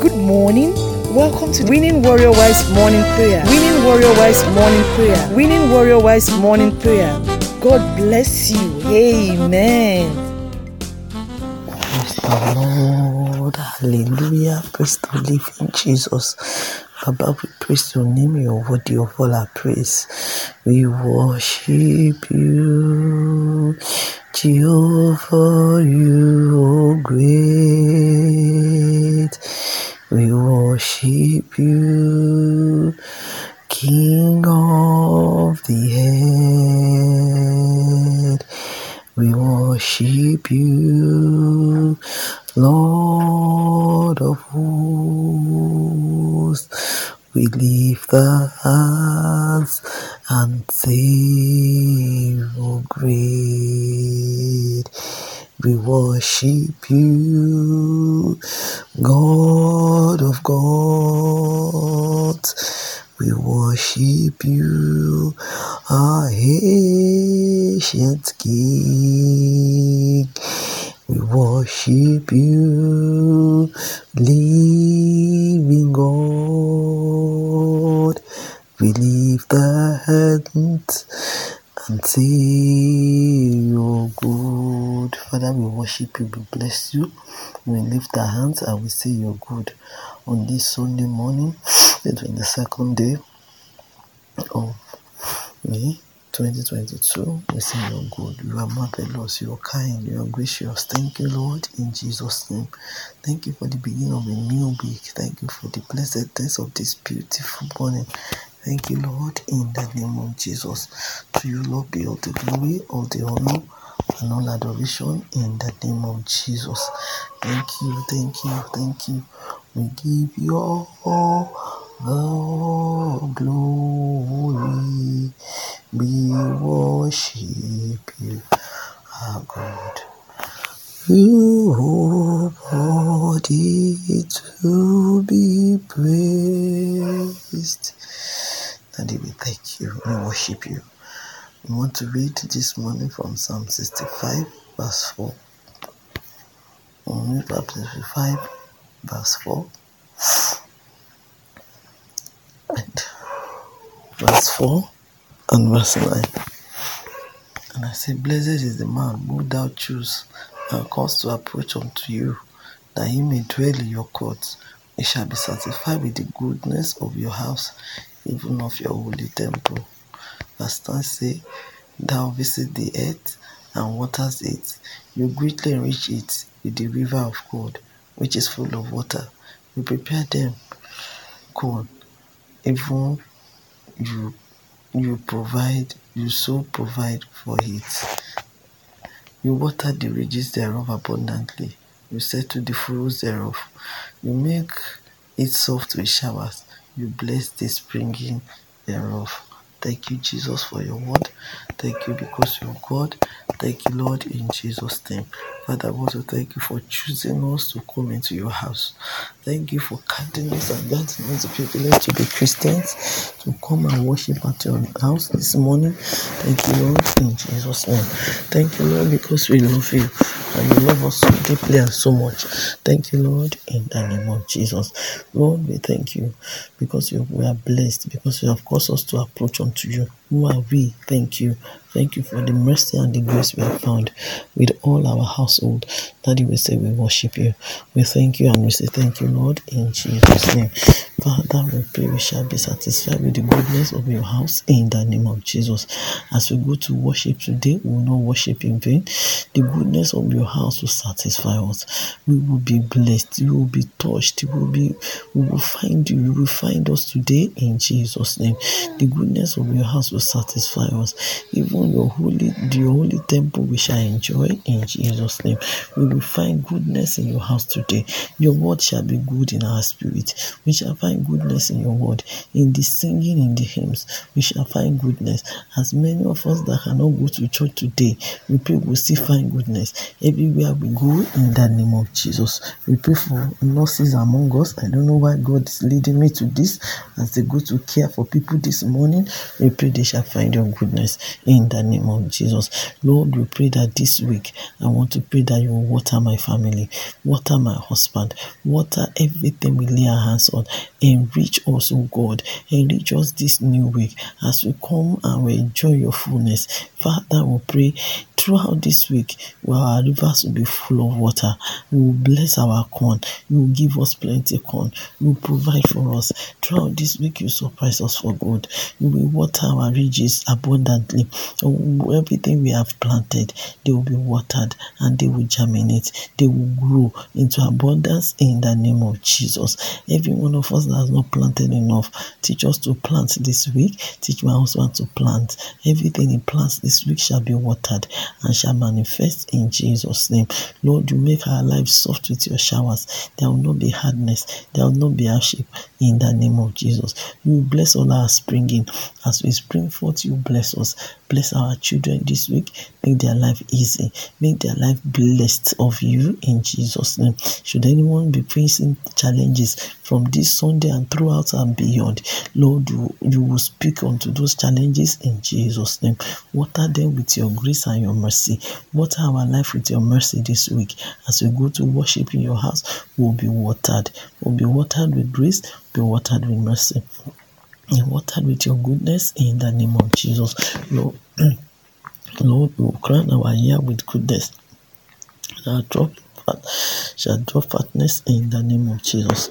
Good morning. Welcome to Winning Warrior Wise Morning Prayer. Winning Warrior Wise Morning Prayer. Winning Warrior Wise Morning Prayer. God bless you. Amen. Praise the Lord. Hallelujah. Praise the living Jesus. Baba, we praise your name. You're worthy of all our praise. We worship you. Jehovah, you are great. We worship you. King of the earth. We worship you, Lord of hosts. We lift our hands and say, Oh, great. We worship you, God of gods. We worship you, our ancient King. We worship you, living God. We lift our hands and good. Father, we worship you, we bless you. We lift our hands and we say, You're good. On this Sunday morning, the 22nd day of May 2022, we say, You're good. You are marvelous. You are kind. You are gracious. Thank you, Lord, in Jesus' name. Thank you for the beginning of a new week. Thank you for the blessedness of this beautiful morning. Thank you, Lord, in the name of Jesus. To you, Lord, be all the glory, all the honor, and all adoration in the name of Jesus. Thank you, thank you, thank you. We give you all the glory. We worship you, our God. You are worthy to be praised. Daddy, we thank you. We worship you. We want to read this morning from Psalm 65, verse 4. We'll read Psalm 65, verse 4. And verse 4 and verse 9. And I say, Blessed is the man who thou choose and cause to approach unto you, that he may dwell in your courts. He shall be satisfied with the goodness of your house, even of your holy temple. Verse 9 say, Thou visit the earth and waters it. You greatly enrich it with the river of God, which is full of water. You prepare them corn, even you you provide, you so provide for it. You water the ridges thereof abundantly. You settle the furrows thereof. You make it soft with showers. You bless the springing thereof. Thank you, Jesus, for your word. Thank you because you're God. Thank you, Lord, in Jesus' name. Father, I want to thank you for choosing us to come into your house. Thank you for us and granting us the privilege to be Christians, to come and worship at your house this morning. Thank you, Lord, in Jesus' name. Thank you, Lord, because we love you and you love us so deeply and so much. Thank you, Lord, in the name of Jesus. Lord, we thank you because you, we are blessed, because you have caused us to approach unto you. Who are we? Thank you. Thank you for the mercy and the grace we have found with all our household. Daddy, we say we worship you. We thank you and we say thank you, Lord, in Jesus' name. Father, we pray we shall be satisfied with the goodness of your house in the name of Jesus. As we go to worship today, we will not worship in vain. The goodness of your house will satisfy us. We will be blessed. We will be touched. We will be we will find you. You will find us today in Jesus' name. The goodness of your house will satisfy us. Even your holy, your holy temple we shall enjoy in Jesus' name. We will find goodness in your house today. Your word shall be good in our spirit. We shall find find goodness in your word, in the singing, in the hymns. We shall find goodness. As many of us that cannot go to church today, we pray we'll still find goodness everywhere we go in the name of Jesus. We pray for nurses among us. I don't know why God is leading me to this as they go to care for people this morning. We pray they shall find your goodness in the name of Jesus. Lord, we pray that this week I want to pray that you will water my family, water my husband, water everything we lay our hands on. Enrich us, oh God. Enrich us this new week as we come and we enjoy your fullness. Father, we pray throughout this week our rivers will be full of water. You will bless our corn. You will give us plenty corn. You will provide for us. Throughout this week, you surprise us for good. You will water our ridges abundantly. Everything we have planted, they will be watered and they will germinate. They will grow into abundance in the name of Jesus. Every one of us has not planted enough, teach us to plant this week. Teach my husband to plant. Everything he plants this week shall be watered and shall manifest in Jesus' name. Lord, you make our lives soft with your showers. There will not be hardness. There will not be hardship in the name of Jesus. You bless all our springing. As we spring forth, you bless us. Bless our children this week. Make their life easy. Make their life blessed of you in Jesus' name. Should anyone be facing challenges from this Sunday and throughout and beyond, Lord, you, you will speak unto those challenges in Jesus' name. Water them with your grace and your mercy. Water our life with your mercy this week. As we go to worship in your house, we'll be watered. We'll be watered with grace, be watered with mercy and watered with your goodness in the name of Jesus. Lord, Lord, we will crown our year with goodness. Our drop shall drop fatness in the name of Jesus.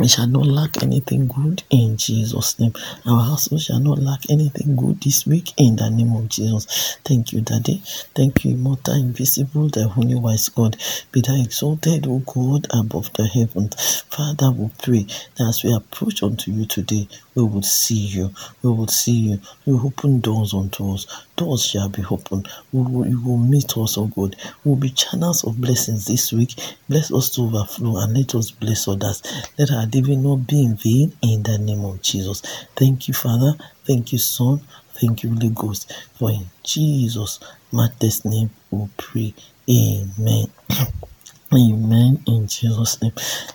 We shall not lack anything good in Jesus' name. Our household shall not lack anything good this week in the name of Jesus. Thank you, Daddy. Thank you, Immortal, Invisible, the only wise God. Be thou exalted, O God, above the heavens. Father, we pray that as we approach unto you today, we will see you. We will see you. You open doors unto us. Doors shall be opened. We will, you will meet us, O God. We will be channels of blessings this week. Bless us to overflow and let us bless others. Let our giving not be in vain in the name of Jesus. Thank you, Father. Thank you, Son. Thank you, Holy Ghost. For in Jesus' master's name we pray. Amen. Amen. In Jesus' name.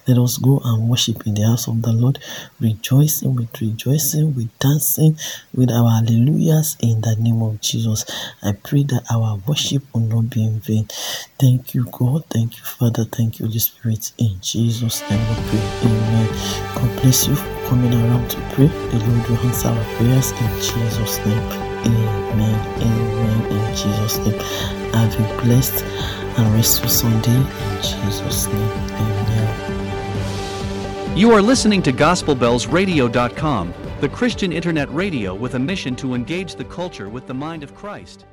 Let us go and worship in the house of the Lord, rejoicing with rejoicing, with dancing, with our hallelujahs in the name of Jesus. I pray that our worship will not be in vain. Thank you, God. Thank you, Father. Thank you, Holy Spirit. In Jesus' name we pray. Amen. God bless you for coming around to pray. The Lord will answer our prayers in Jesus' name. Amen. Amen. In Jesus' name. Have a blessed and restful Sunday in Jesus' name. Amen. You are listening to GospelBellsRadio.com, the Christian internet radio with a mission to engage the culture with the mind of Christ.